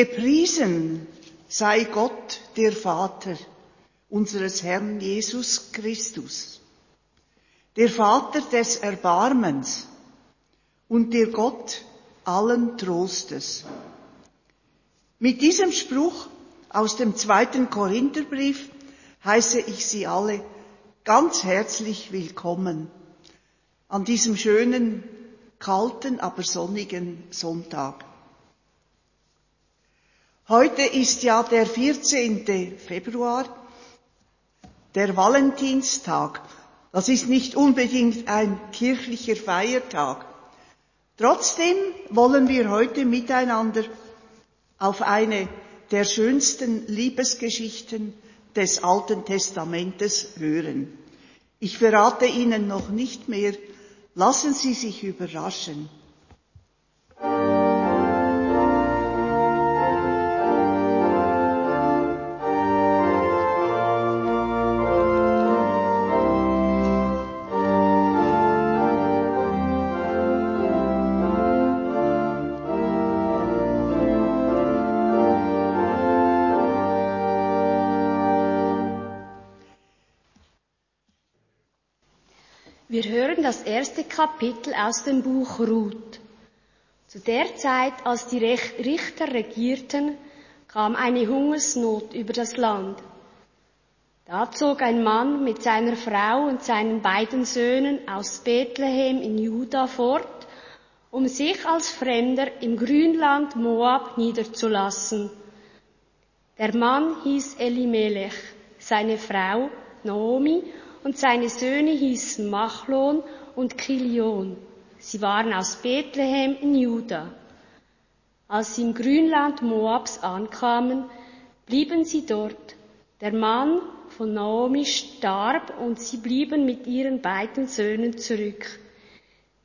Gepriesen sei Gott, der Vater unseres Herrn Jesus Christus, der Vater des Erbarmens und der Gott allen Trostes. Mit diesem Spruch aus dem zweiten Korintherbrief heiße ich Sie alle ganz herzlich willkommen an diesem schönen, kalten, aber sonnigen Sonntag. Heute ist ja der 14. Februar, der Valentinstag. Das ist nicht unbedingt ein kirchlicher Feiertag. Trotzdem wollen wir heute miteinander auf eine der schönsten Liebesgeschichten des Alten Testamentes hören. Ich verrate Ihnen noch nicht mehr, lassen Sie sich überraschen. Hören das erste Kapitel aus dem Buch Ruth. Zu der Zeit, als die Richter regierten, kam eine Hungersnot über das Land. Da zog ein Mann mit seiner Frau und seinen beiden Söhnen aus Bethlehem in Juda fort, um sich als Fremder im Grünland Moab niederzulassen. Der Mann hieß Elimelech, seine Frau Naomi und seine Söhne hießen Machlon und Kilion. Sie waren aus Bethlehem in Juda. Als sie im Grünland Moabs ankamen, blieben sie dort. Der Mann von Naomi starb und sie blieben mit ihren beiden Söhnen zurück.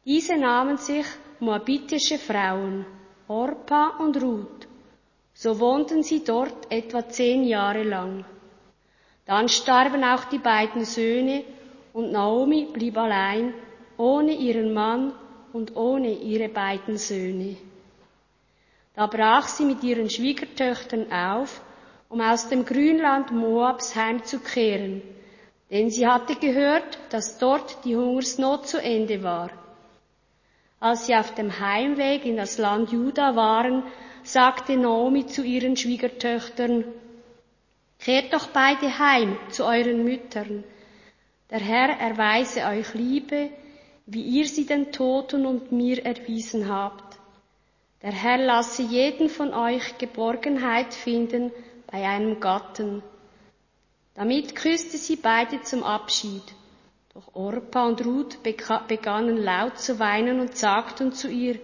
Diese nahmen sich moabitische Frauen, Orpa und Ruth. So wohnten sie dort etwa zehn Jahre lang. Dann starben auch die beiden Söhne und Naomi blieb allein, ohne ihren Mann und ohne ihre beiden Söhne. Da brach sie mit ihren Schwiegertöchtern auf, um aus dem Grünland Moabs heimzukehren, denn sie hatte gehört, dass dort die Hungersnot zu Ende war. Als sie auf dem Heimweg in das Land Juda waren, sagte Naomi zu ihren Schwiegertöchtern, Kehrt doch beide heim zu euren Müttern. Der Herr erweise euch Liebe, wie ihr sie den Toten und mir erwiesen habt. Der Herr lasse jeden von euch Geborgenheit finden bei einem Gatten. Damit küsste sie beide zum Abschied. Doch Orpa und Ruth begannen laut zu weinen und sagten zu ihr,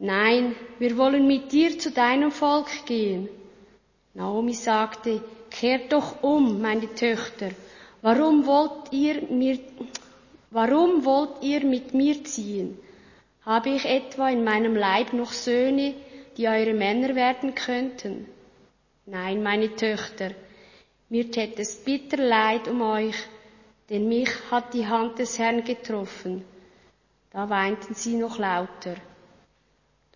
Nein, wir wollen mit dir zu deinem Volk gehen. Naomi sagte, kehrt doch um, meine Töchter. Warum wollt ihr mir, warum wollt ihr mit mir ziehen? Habe ich etwa in meinem Leib noch Söhne, die eure Männer werden könnten? Nein, meine Töchter, mir tät es bitter leid um euch, denn mich hat die Hand des Herrn getroffen. Da weinten sie noch lauter.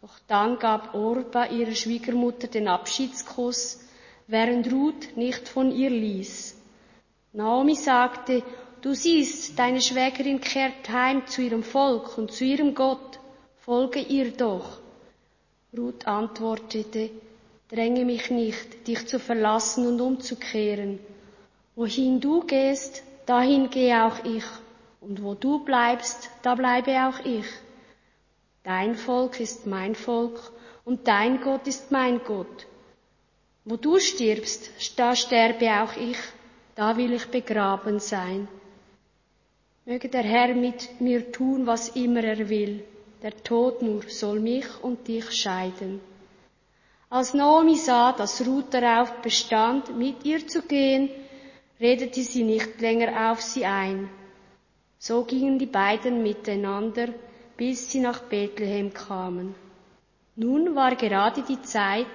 Doch dann gab Orba ihrer Schwiegermutter den Abschiedskuss während Ruth nicht von ihr ließ. Naomi sagte, du siehst, deine Schwägerin kehrt heim zu ihrem Volk und zu ihrem Gott, folge ihr doch. Ruth antwortete, dränge mich nicht, dich zu verlassen und umzukehren. Wohin du gehst, dahin gehe auch ich, und wo du bleibst, da bleibe auch ich. Dein Volk ist mein Volk, und dein Gott ist mein Gott. Wo du stirbst, da sterbe auch ich, da will ich begraben sein. Möge der Herr mit mir tun, was immer er will. Der Tod nur soll mich und dich scheiden. Als Naomi sah, dass Ruth darauf bestand, mit ihr zu gehen, redete sie nicht länger auf sie ein. So gingen die beiden miteinander, bis sie nach Bethlehem kamen. Nun war gerade die Zeit,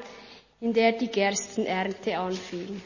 in der die Gerstenernte anfing.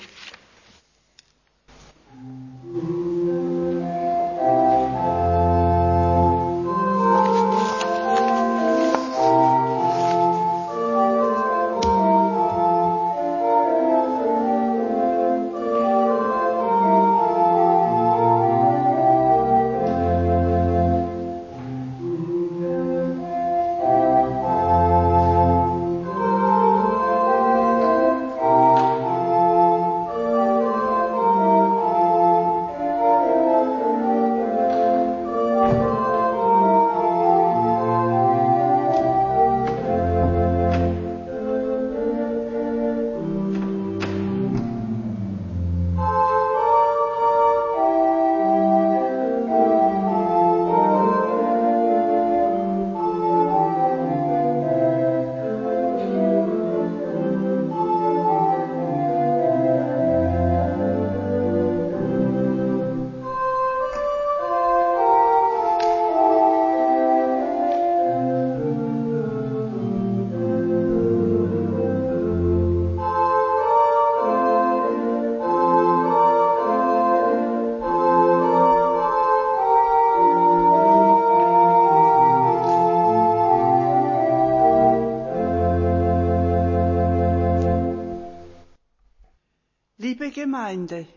Gemeinde,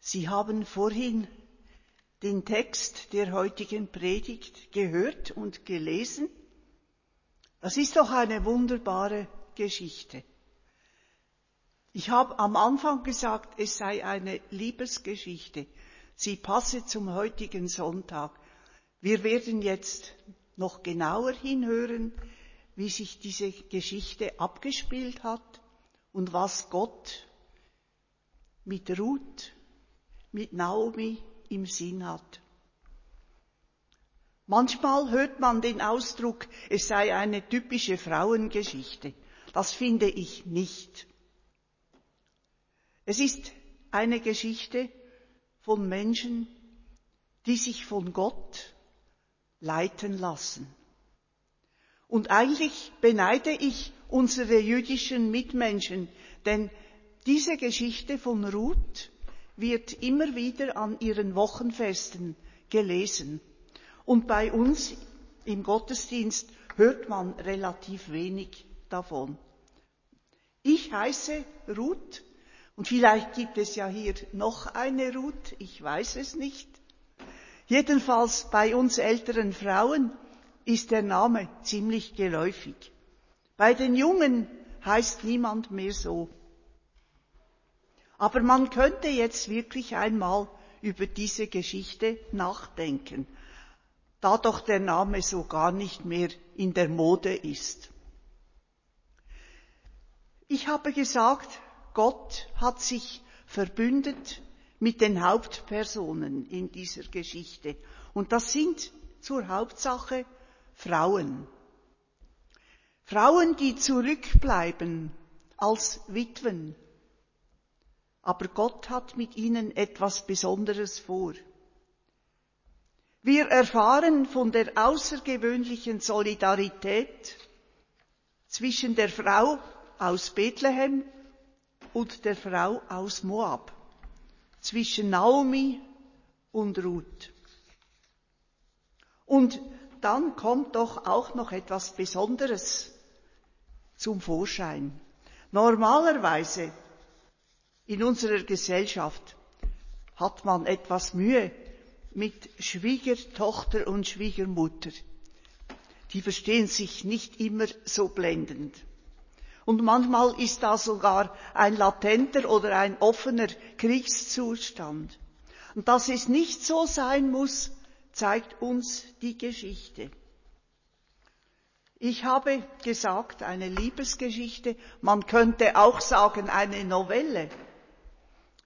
Sie haben vorhin den Text der heutigen Predigt gehört und gelesen. Das ist doch eine wunderbare Geschichte. Ich habe am Anfang gesagt, es sei eine Liebesgeschichte. Sie passe zum heutigen Sonntag. Wir werden jetzt noch genauer hinhören, wie sich diese Geschichte abgespielt hat und was Gott mit Ruth, mit Naomi im Sinn hat. Manchmal hört man den Ausdruck, es sei eine typische Frauengeschichte. Das finde ich nicht. Es ist eine Geschichte von Menschen, die sich von Gott leiten lassen. Und eigentlich beneide ich unsere jüdischen Mitmenschen, denn diese Geschichte von Ruth wird immer wieder an ihren Wochenfesten gelesen. Und bei uns im Gottesdienst hört man relativ wenig davon. Ich heiße Ruth und vielleicht gibt es ja hier noch eine Ruth, ich weiß es nicht. Jedenfalls bei uns älteren Frauen ist der Name ziemlich geläufig. Bei den Jungen heißt niemand mehr so. Aber man könnte jetzt wirklich einmal über diese Geschichte nachdenken, da doch der Name so gar nicht mehr in der Mode ist. Ich habe gesagt, Gott hat sich verbündet mit den Hauptpersonen in dieser Geschichte. Und das sind zur Hauptsache Frauen. Frauen, die zurückbleiben als Witwen, aber Gott hat mit ihnen etwas Besonderes vor. Wir erfahren von der außergewöhnlichen Solidarität zwischen der Frau aus Bethlehem und der Frau aus Moab, zwischen Naomi und Ruth. Und dann kommt doch auch noch etwas Besonderes zum Vorschein. Normalerweise in unserer Gesellschaft hat man etwas Mühe mit Schwiegertochter und Schwiegermutter. Die verstehen sich nicht immer so blendend. Und manchmal ist da sogar ein latenter oder ein offener Kriegszustand. Und dass es nicht so sein muss, zeigt uns die Geschichte. Ich habe gesagt, eine Liebesgeschichte, man könnte auch sagen, eine Novelle.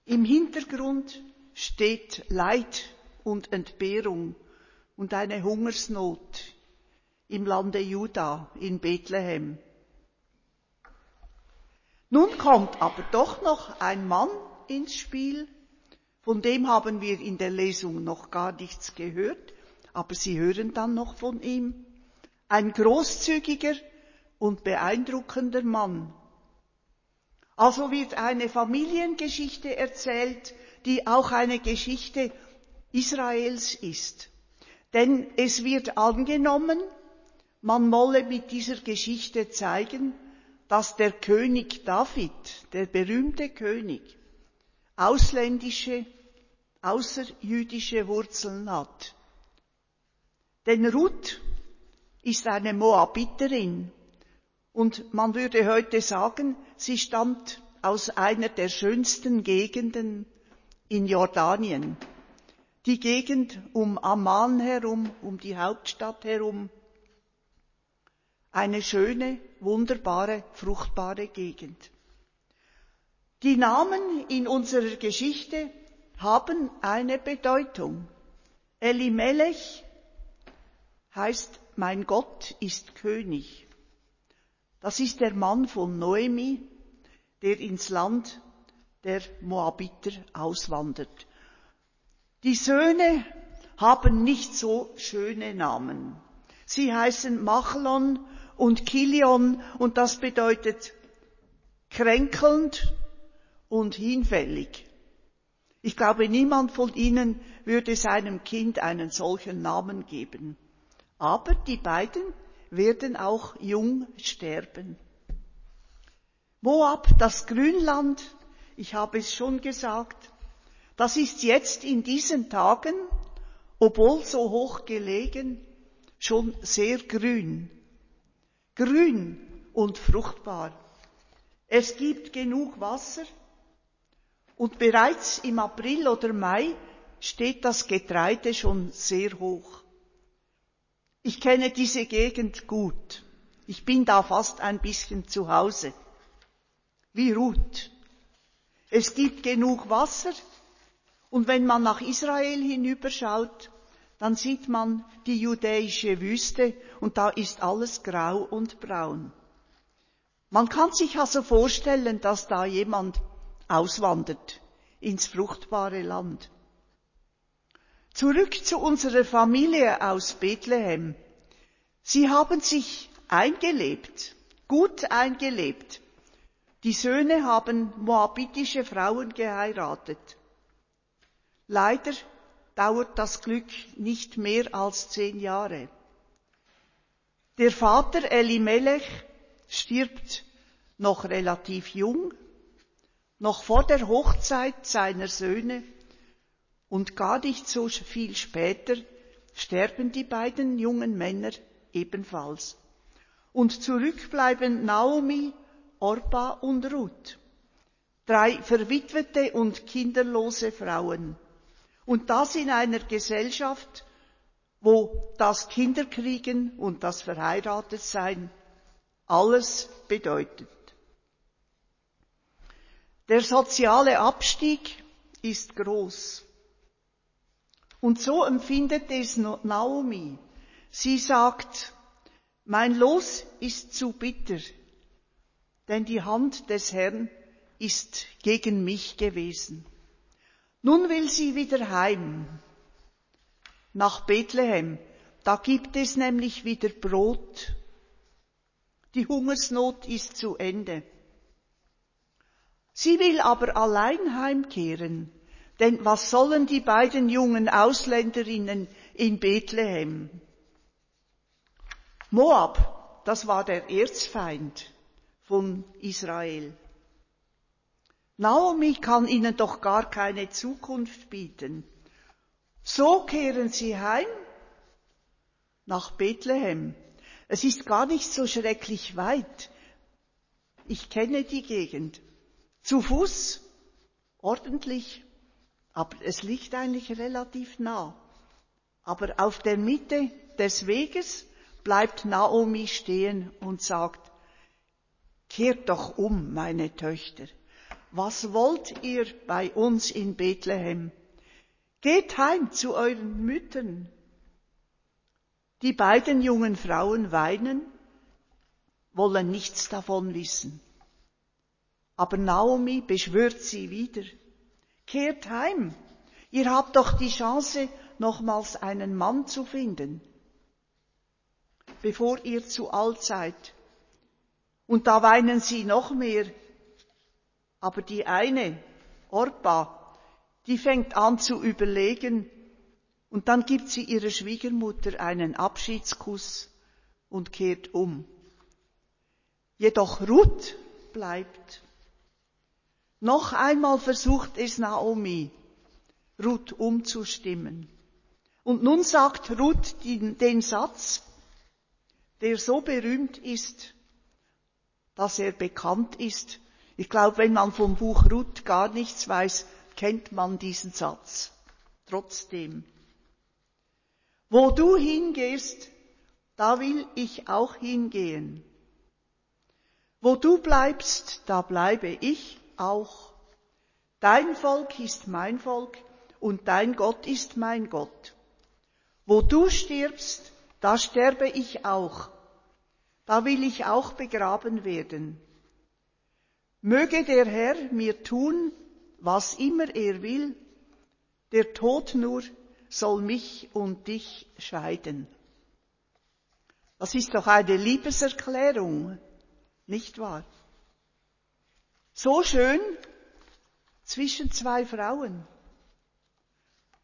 Im Hintergrund steht Leid und Entbehrung und eine Hungersnot im Lande Juda, in Bethlehem. Nun kommt aber doch noch ein Mann ins Spiel, von dem haben wir in der Lesung noch gar nichts gehört, aber Sie hören dann noch von ihm. Ein großzügiger und beeindruckender Mann, also wird eine Familiengeschichte erzählt, die auch eine Geschichte Israels ist. Denn es wird angenommen, man wolle mit dieser Geschichte zeigen, dass der König David, der berühmte König, ausländische, außerjüdische Wurzeln hat. Denn Ruth ist eine Moabiterin und man würde heute sagen, sie stammt aus einer der schönsten Gegenden in Jordanien. Die Gegend um Amman herum, um die Hauptstadt herum. Eine schöne, wunderbare, fruchtbare Gegend. Die Namen in unserer Geschichte haben eine Bedeutung. Elimelech heißt, mein Gott ist König. Das ist der Mann von Noemi, der ins Land der Moabiter auswandert. Die Söhne haben nicht so schöne Namen. Sie heißen Machlon und Kilion und das bedeutet kränkelnd und hinfällig. Ich glaube, niemand von ihnen würde seinem Kind einen solchen Namen geben. Aber die beiden werden auch jung sterben. Moab, das Grünland, ich habe es schon gesagt, das ist jetzt in diesen Tagen, obwohl so hoch gelegen, schon sehr grün. Grün und fruchtbar. Es gibt genug Wasser und bereits im April oder Mai steht das Getreide schon sehr hoch. Ich kenne diese Gegend gut. Ich bin da fast ein bisschen zu Hause. Wie Ruth. Es gibt genug Wasser und wenn man nach Israel hinüberschaut, dann sieht man die judäische Wüste und da ist alles grau und braun. Man kann sich also vorstellen, dass da jemand auswandert ins fruchtbare Land. Zurück zu unserer Familie aus Bethlehem. Sie haben sich eingelebt, gut eingelebt. Die Söhne haben moabitische Frauen geheiratet. Leider dauert das Glück nicht mehr als zehn Jahre. Der Vater Elimelech stirbt noch relativ jung, noch vor der Hochzeit seiner Söhne und gar nicht so viel später sterben die beiden jungen Männer ebenfalls. Und zurückbleiben Naomi, Orpa und Ruth, drei verwitwete und kinderlose Frauen. Und das in einer Gesellschaft, wo das Kinderkriegen und das Verheiratetsein alles bedeutet. Der soziale Abstieg ist groß. Und so empfindet es Naomi. Sie sagt, mein Los ist zu bitter, denn die Hand des Herrn ist gegen mich gewesen. Nun will sie wieder heim nach Bethlehem. Da gibt es nämlich wieder Brot. Die Hungersnot ist zu Ende. Sie will aber allein heimkehren, denn was sollen die beiden jungen Ausländerinnen in Bethlehem? Moab, das war der Erzfeind von Israel. Naomi kann ihnen doch gar keine Zukunft bieten. So kehren sie heim nach Bethlehem. Es ist gar nicht so schrecklich weit. Ich kenne die Gegend. Zu Fuß, ordentlich, aber es liegt eigentlich relativ nah. Aber auf der Mitte des Weges bleibt Naomi stehen und sagt, kehrt doch um, meine Töchter was wollt ihr bei uns in Bethlehem? Geht heim zu euren Müttern. Die beiden jungen Frauen weinen, wollen nichts davon wissen. Aber Naomi beschwört sie wieder. Kehrt heim. Ihr habt doch die Chance, nochmals einen Mann zu finden, bevor ihr zu alt seid. Und da weinen sie noch mehr, aber die eine, Orpa, die fängt an zu überlegen und dann gibt sie ihrer Schwiegermutter einen Abschiedskuss und kehrt um. Jedoch Ruth bleibt. Noch einmal versucht es Naomi, Ruth umzustimmen. Und nun sagt Ruth den, Satz, der so berühmt ist, dass er bekannt ist ich glaube, wenn man vom Buch Ruth gar nichts weiß, kennt man diesen Satz. Trotzdem. Wo du hingehst, da will ich auch hingehen. Wo du bleibst, da bleibe ich auch. Dein Volk ist mein Volk und dein Gott ist mein Gott. Wo du stirbst, da sterbe ich auch. Da will ich auch begraben werden. Möge der Herr mir tun, was immer er will, der Tod nur soll mich und dich scheiden. Das ist doch eine Liebeserklärung, nicht wahr? So schön zwischen zwei Frauen.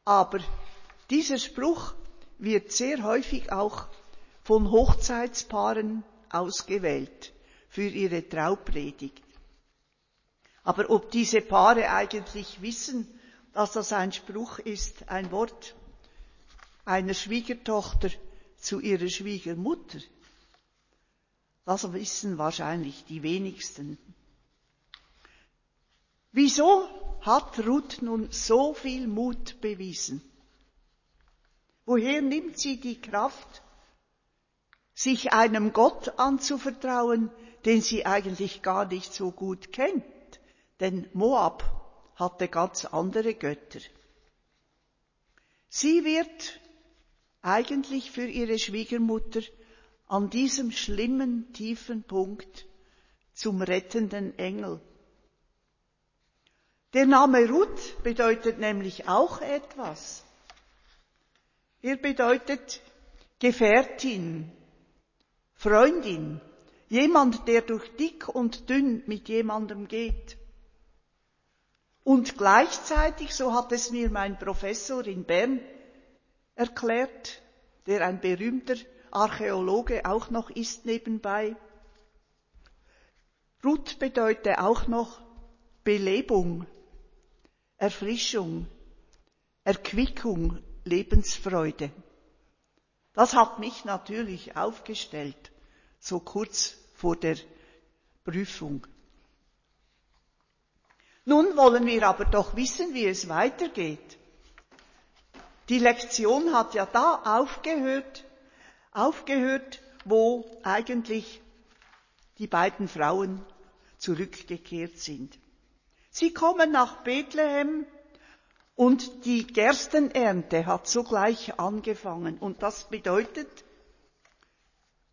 Aber dieser Spruch wird sehr häufig auch von Hochzeitspaaren ausgewählt für ihre Traupredigt. Aber ob diese Paare eigentlich wissen, dass das ein Spruch ist, ein Wort einer Schwiegertochter zu ihrer Schwiegermutter, das wissen wahrscheinlich die wenigsten. Wieso hat Ruth nun so viel Mut bewiesen? Woher nimmt sie die Kraft, sich einem Gott anzuvertrauen, den sie eigentlich gar nicht so gut kennt? Denn Moab hatte ganz andere Götter. Sie wird eigentlich für ihre Schwiegermutter an diesem schlimmen, tiefen Punkt zum rettenden Engel. Der Name Ruth bedeutet nämlich auch etwas. Er bedeutet Gefährtin, Freundin, jemand, der durch dick und dünn mit jemandem geht. Und gleichzeitig, so hat es mir mein Professor in Bern erklärt, der ein berühmter Archäologe auch noch ist nebenbei, Ruth bedeutet auch noch Belebung, Erfrischung, Erquickung, Lebensfreude. Das hat mich natürlich aufgestellt, so kurz vor der Prüfung. Nun wollen wir aber doch wissen, wie es weitergeht. Die Lektion hat ja da aufgehört, aufgehört, wo eigentlich die beiden Frauen zurückgekehrt sind. Sie kommen nach Bethlehem und die Gerstenernte hat sogleich angefangen. Und das bedeutet,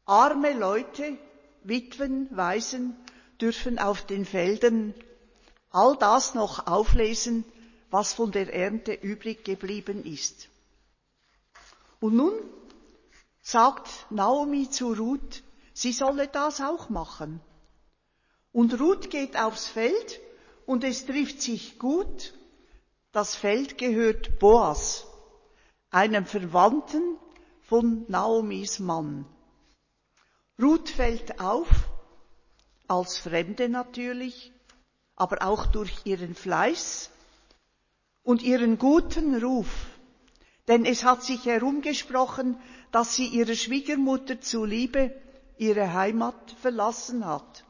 arme Leute, Witwen, Waisen dürfen auf den Feldern all das noch auflesen, was von der Ernte übrig geblieben ist. Und nun sagt Naomi zu Ruth, sie solle das auch machen. Und Ruth geht aufs Feld und es trifft sich gut. Das Feld gehört Boas, einem Verwandten von Naomis Mann. Ruth fällt auf, als Fremde natürlich, aber auch durch ihren Fleiß und ihren guten Ruf. Denn es hat sich herumgesprochen, dass sie ihrer Schwiegermutter zuliebe ihre Heimat verlassen hat.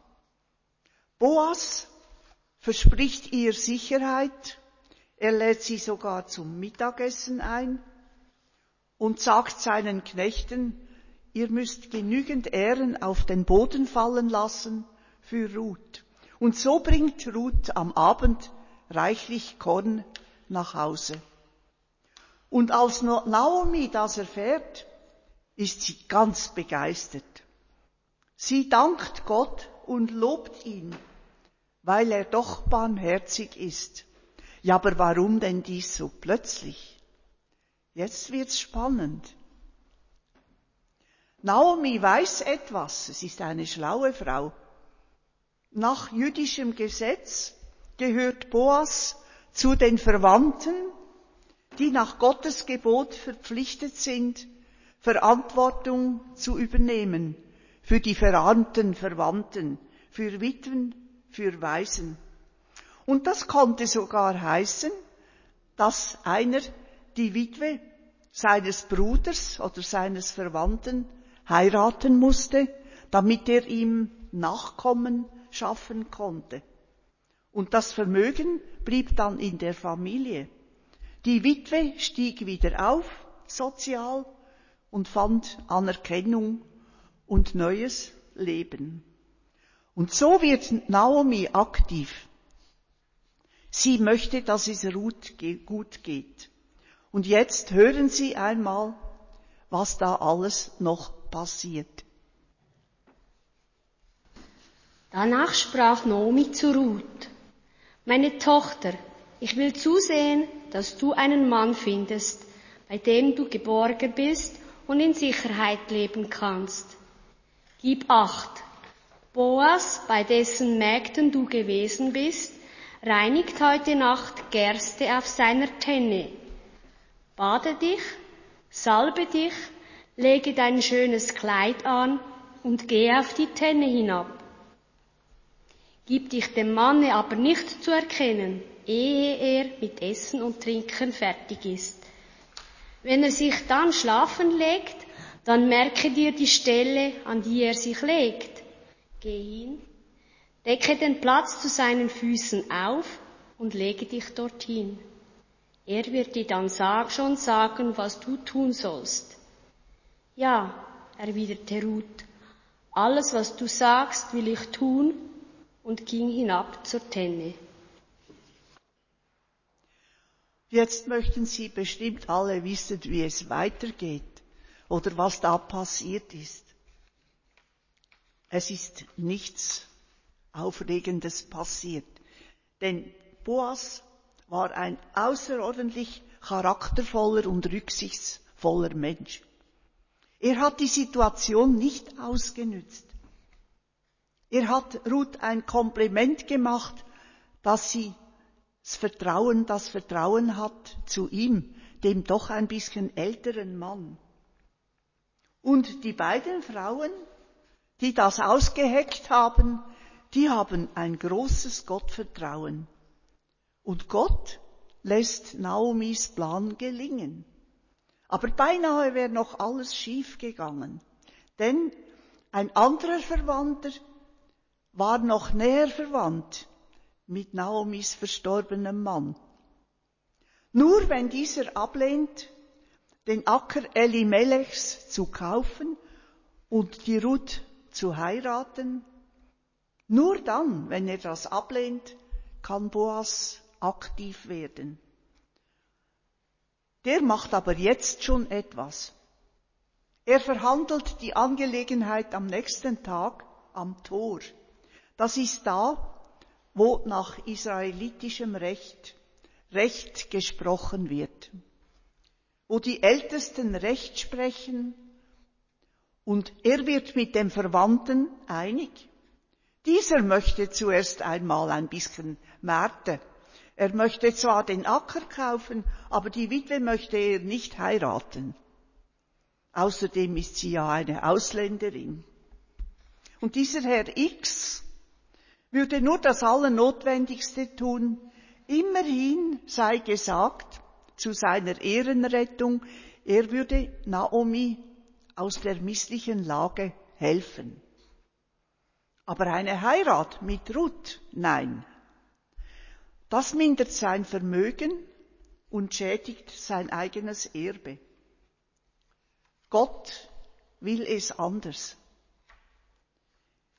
Boas verspricht ihr Sicherheit, er lädt sie sogar zum Mittagessen ein und sagt seinen Knechten, ihr müsst genügend Ehren auf den Boden fallen lassen für Ruth. Und so bringt Ruth am Abend reichlich Korn nach Hause. Und als Naomi das erfährt, ist sie ganz begeistert. Sie dankt Gott und lobt ihn, weil er doch barmherzig ist. Ja, aber warum denn dies so plötzlich? Jetzt wird's spannend. Naomi weiß etwas, sie ist eine schlaue Frau. Nach jüdischem Gesetz gehört Boas zu den Verwandten, die nach Gottes Gebot verpflichtet sind, Verantwortung zu übernehmen für die verarmten Verwandten, für Witwen, für Waisen. Und das konnte sogar heißen, dass einer die Witwe seines Bruders oder seines Verwandten heiraten musste, damit er ihm Nachkommen schaffen konnte. Und das Vermögen blieb dann in der Familie. Die Witwe stieg wieder auf, sozial, und fand Anerkennung und neues Leben. Und so wird Naomi aktiv. Sie möchte, dass es Ruth gut geht. Und jetzt hören Sie einmal, was da alles noch passiert. Danach sprach Naomi zu Ruth, meine Tochter, ich will zusehen, dass du einen Mann findest, bei dem du geborgen bist und in Sicherheit leben kannst. Gib acht. Boas, bei dessen Mägden du gewesen bist, reinigt heute Nacht Gerste auf seiner Tenne. Bade dich, salbe dich, lege dein schönes Kleid an und geh auf die Tenne hinab. Gib dich dem Manne aber nicht zu erkennen, ehe er mit Essen und Trinken fertig ist. Wenn er sich dann schlafen legt, dann merke dir die Stelle, an die er sich legt. Geh hin, decke den Platz zu seinen Füßen auf und lege dich dorthin. Er wird dir dann schon sagen, was du tun sollst. Ja, erwiderte Ruth, alles, was du sagst, will ich tun, und ging hinab zur Tenne. Jetzt möchten Sie bestimmt alle wissen, wie es weitergeht oder was da passiert ist. Es ist nichts Aufregendes passiert, denn Boas war ein außerordentlich charaktervoller und rücksichtsvoller Mensch. Er hat die Situation nicht ausgenützt. Er hat Ruth ein Kompliment gemacht, dass sie das Vertrauen, das Vertrauen hat zu ihm, dem doch ein bisschen älteren Mann. Und die beiden Frauen, die das ausgeheckt haben, die haben ein großes Gottvertrauen. Und Gott lässt Naomis Plan gelingen. Aber beinahe wäre noch alles schief gegangen. Denn ein anderer Verwandter war noch näher verwandt mit Naomis verstorbenem Mann. Nur wenn dieser ablehnt, den Acker Elimelechs zu kaufen und die Ruth zu heiraten, nur dann, wenn er das ablehnt, kann Boas aktiv werden. Der macht aber jetzt schon etwas. Er verhandelt die Angelegenheit am nächsten Tag am Tor. Das ist da, wo nach israelitischem Recht Recht gesprochen wird, wo die Ältesten Recht sprechen und er wird mit dem Verwandten einig. Dieser möchte zuerst einmal ein bisschen Märte er möchte zwar den Acker kaufen, aber die Witwe möchte er nicht heiraten. Außerdem ist sie ja eine Ausländerin. Und dieser Herr X würde nur das Allernotwendigste tun. Immerhin sei gesagt, zu seiner Ehrenrettung, er würde Naomi aus der misslichen Lage helfen. Aber eine Heirat mit Ruth, nein, das mindert sein Vermögen und schädigt sein eigenes Erbe. Gott will es anders.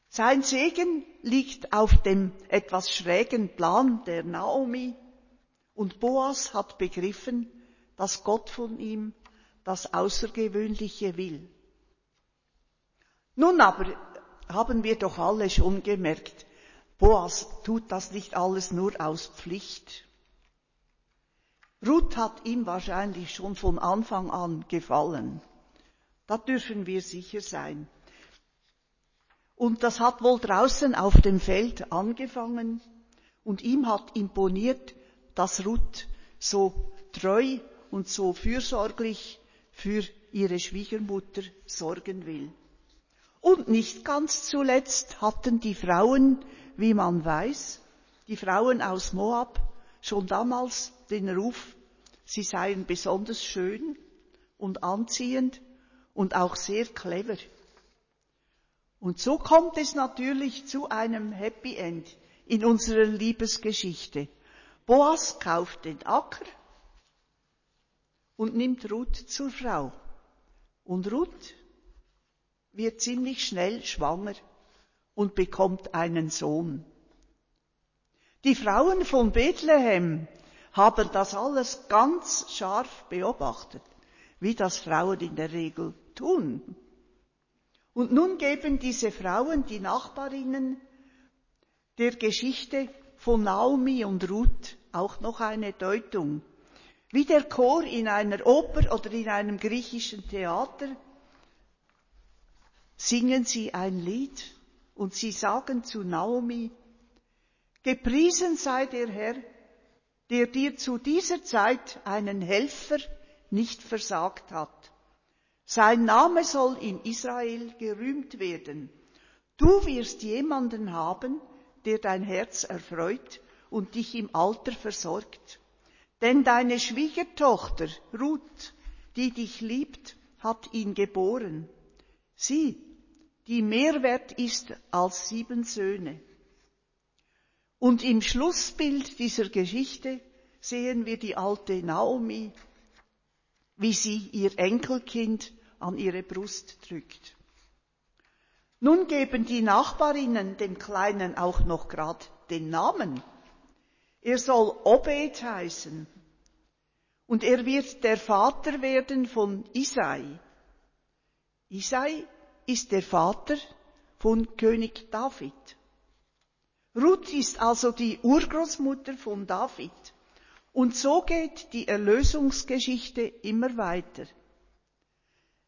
Sein Segen liegt auf dem etwas schrägen Plan der Naomi und Boas hat begriffen, dass Gott von ihm das Außergewöhnliche will. Nun aber haben wir doch alle schon gemerkt, Boas tut das nicht alles nur aus Pflicht. Ruth hat ihm wahrscheinlich schon von Anfang an gefallen. Da dürfen wir sicher sein. Und das hat wohl draußen auf dem Feld angefangen und ihm hat imponiert, dass Ruth so treu und so fürsorglich für ihre Schwiegermutter sorgen will. Und nicht ganz zuletzt hatten die Frauen wie man weiß, die Frauen aus Moab schon damals den Ruf, sie seien besonders schön und anziehend und auch sehr clever. Und so kommt es natürlich zu einem Happy End in unserer Liebesgeschichte. Boas kauft den Acker und nimmt Ruth zur Frau. Und Ruth wird ziemlich schnell schwanger und bekommt einen Sohn. Die Frauen von Bethlehem haben das alles ganz scharf beobachtet, wie das Frauen in der Regel tun. Und nun geben diese Frauen, die Nachbarinnen, der Geschichte von Naomi und Ruth auch noch eine Deutung. Wie der Chor in einer Oper oder in einem griechischen Theater singen sie ein Lied und sie sagen zu Naomi, Gepriesen sei der Herr, der dir zu dieser Zeit einen Helfer nicht versagt hat. Sein Name soll in Israel gerühmt werden. Du wirst jemanden haben, der dein Herz erfreut und dich im Alter versorgt. Denn deine Schwiegertochter Ruth, die dich liebt, hat ihn geboren. Sie, die mehr wert ist als sieben Söhne. Und im Schlussbild dieser Geschichte sehen wir die alte Naomi, wie sie ihr Enkelkind an ihre Brust drückt. Nun geben die Nachbarinnen dem Kleinen auch noch grad den Namen. Er soll Obed heißen. Und er wird der Vater werden von Isai. Isai ist der Vater von König David. Ruth ist also die Urgroßmutter von David. Und so geht die Erlösungsgeschichte immer weiter.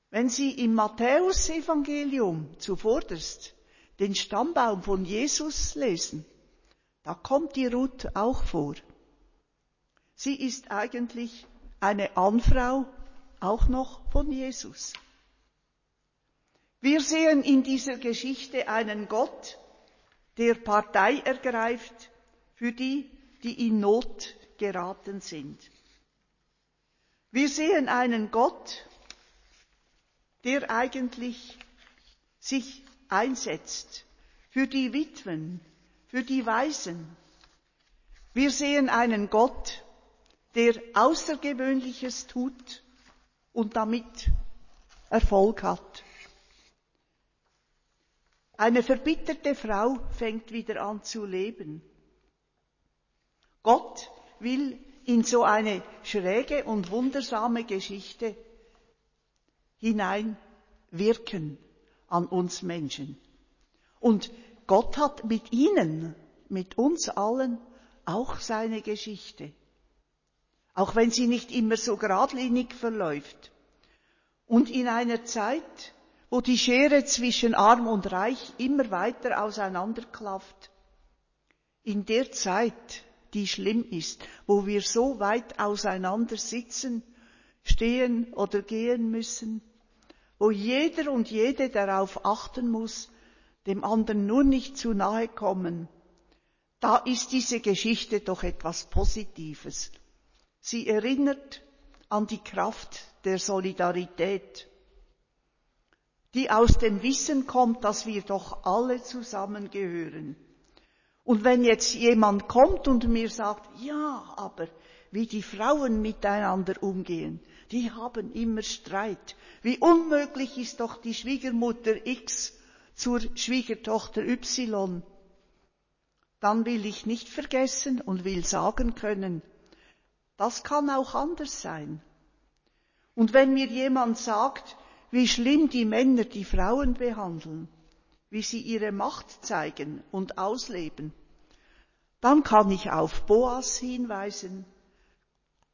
Wenn Sie im Matthäusevangelium zuvorderst den Stammbaum von Jesus lesen, da kommt die Ruth auch vor. Sie ist eigentlich eine Anfrau auch noch von Jesus. Wir sehen in dieser Geschichte einen Gott, der Partei ergreift für die, die in Not geraten sind. Wir sehen einen Gott, der eigentlich sich einsetzt für die Witwen, für die Weisen. Wir sehen einen Gott, der Außergewöhnliches tut und damit Erfolg hat. Eine verbitterte Frau fängt wieder an zu leben. Gott will in so eine schräge und wundersame Geschichte hineinwirken an uns Menschen. Und Gott hat mit ihnen, mit uns allen auch seine Geschichte. Auch wenn sie nicht immer so geradlinig verläuft. Und in einer Zeit, wo die Schere zwischen arm und reich immer weiter auseinanderklafft, in der Zeit, die schlimm ist, wo wir so weit auseinander sitzen, stehen oder gehen müssen, wo jeder und jede darauf achten muss, dem anderen nur nicht zu nahe kommen, da ist diese Geschichte doch etwas Positives. Sie erinnert an die Kraft der Solidarität, die aus dem Wissen kommt, dass wir doch alle zusammengehören. Und wenn jetzt jemand kommt und mir sagt, ja, aber wie die Frauen miteinander umgehen, die haben immer Streit. Wie unmöglich ist doch die Schwiegermutter X zur Schwiegertochter Y. Dann will ich nicht vergessen und will sagen können, das kann auch anders sein. Und wenn mir jemand sagt, wie schlimm die Männer die Frauen behandeln, wie sie ihre Macht zeigen und ausleben, dann kann ich auf Boas hinweisen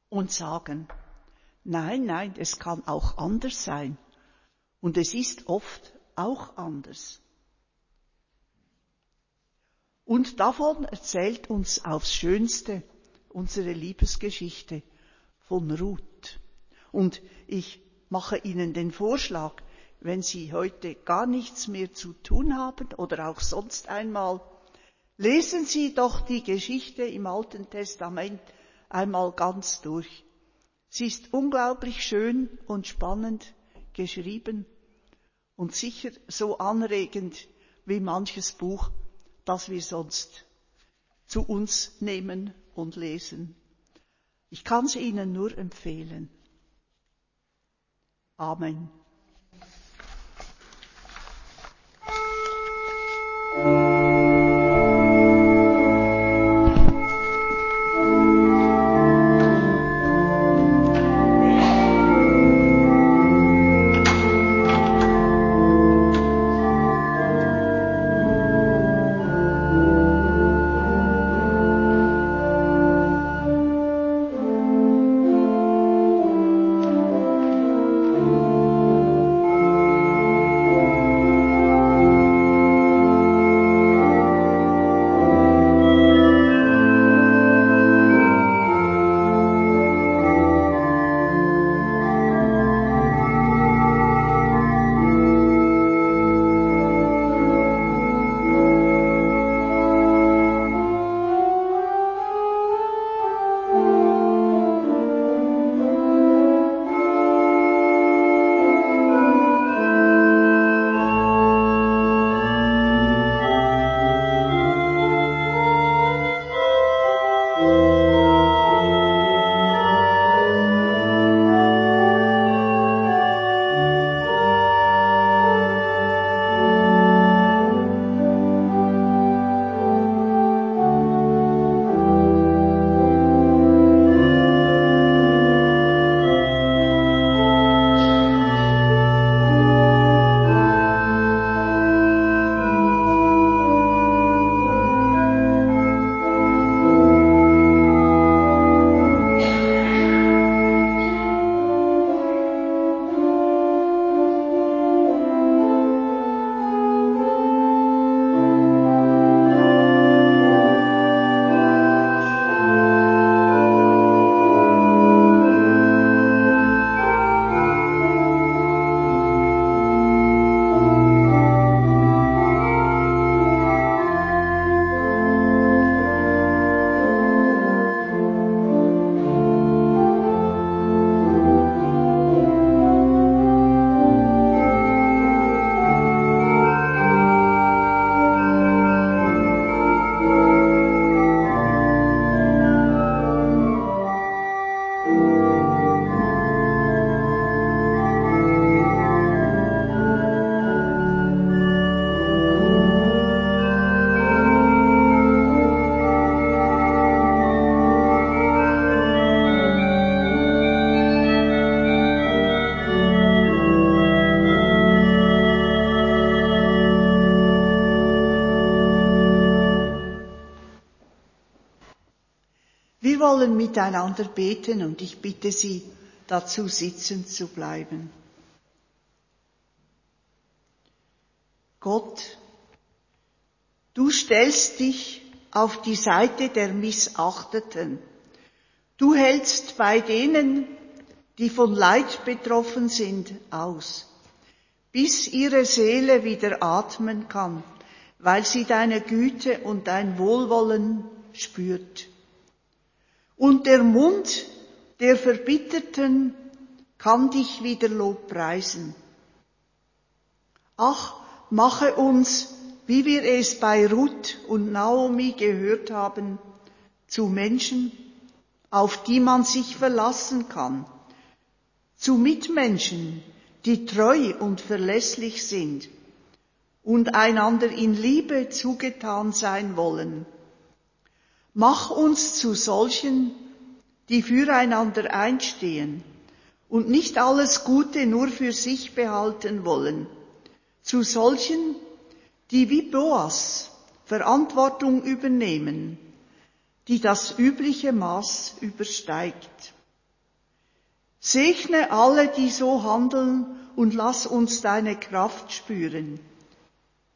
und sagen, nein, nein, es kann auch anders sein. Und es ist oft auch anders. Und davon erzählt uns aufs Schönste unsere Liebesgeschichte von Ruth. Und ich mache Ihnen den Vorschlag, wenn Sie heute gar nichts mehr zu tun haben oder auch sonst einmal, lesen Sie doch die Geschichte im Alten Testament einmal ganz durch. Sie ist unglaublich schön und spannend geschrieben und sicher so anregend wie manches Buch, das wir sonst zu uns nehmen und lesen. Ich kann es Ihnen nur empfehlen. Amen. Miteinander beten und ich bitte Sie, dazu sitzen zu bleiben. Gott, du stellst dich auf die Seite der Missachteten. Du hältst bei denen, die von Leid betroffen sind, aus, bis ihre Seele wieder atmen kann, weil sie deine Güte und dein Wohlwollen spürt. Und der Mund der Verbitterten kann dich wieder Lobpreisen. Ach, mache uns, wie wir es bei Ruth und Naomi gehört haben, zu Menschen, auf die man sich verlassen kann, zu Mitmenschen, die treu und verlässlich sind und einander in Liebe zugetan sein wollen. Mach uns zu solchen, die füreinander einstehen und nicht alles Gute nur für sich behalten wollen, zu solchen, die wie Boas Verantwortung übernehmen, die das übliche Maß übersteigt. Segne alle, die so handeln und lass uns deine Kraft spüren,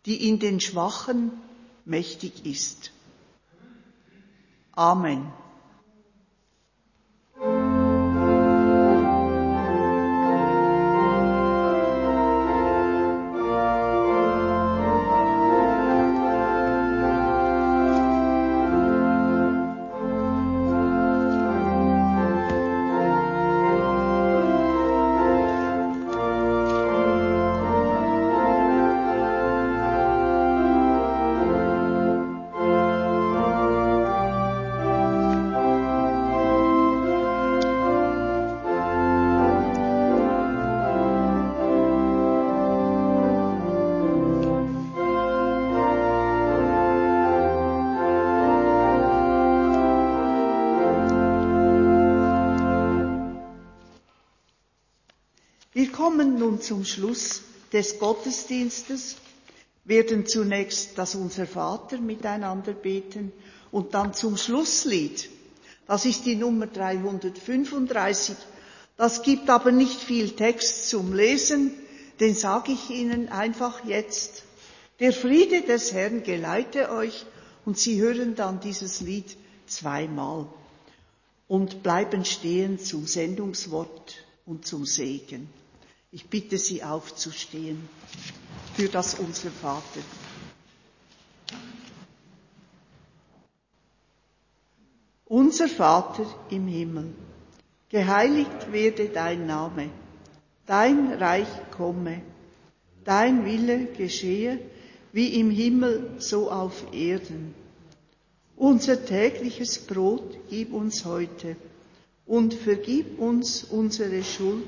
die in den Schwachen mächtig ist. Amen. Kommen nun zum Schluss des Gottesdienstes, werden zunächst das Unser Vater miteinander beten und dann zum Schlusslied. Das ist die Nummer 335. Das gibt aber nicht viel Text zum Lesen, den sage ich Ihnen einfach jetzt. Der Friede des Herrn geleite euch und Sie hören dann dieses Lied zweimal und bleiben stehen zum Sendungswort und zum Segen. Ich bitte Sie aufzustehen für das Unser Vater. Unser Vater im Himmel, geheiligt werde dein Name, dein Reich komme, dein Wille geschehe, wie im Himmel so auf Erden. Unser tägliches Brot gib uns heute und vergib uns unsere Schuld,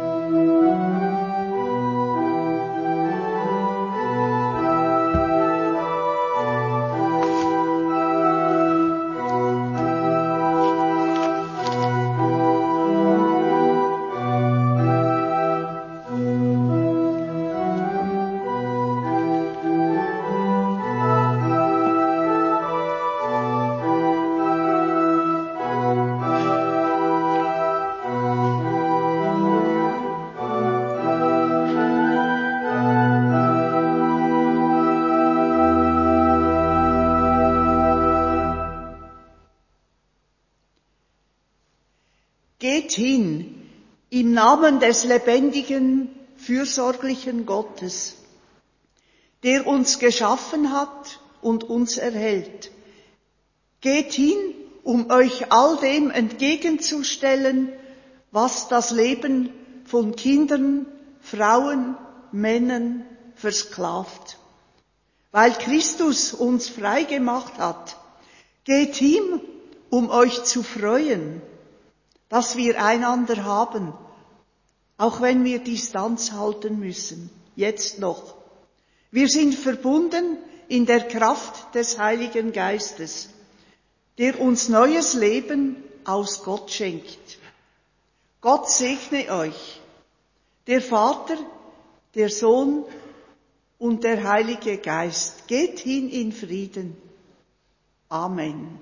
Namen des lebendigen, fürsorglichen Gottes, der uns geschaffen hat und uns erhält. Geht hin, um euch all dem entgegenzustellen, was das Leben von Kindern, Frauen, Männern versklavt. Weil Christus uns frei gemacht hat, geht hin, um euch zu freuen, dass wir einander haben, auch wenn wir Distanz halten müssen, jetzt noch. Wir sind verbunden in der Kraft des Heiligen Geistes, der uns neues Leben aus Gott schenkt. Gott segne euch, der Vater, der Sohn und der Heilige Geist. Geht hin in Frieden. Amen.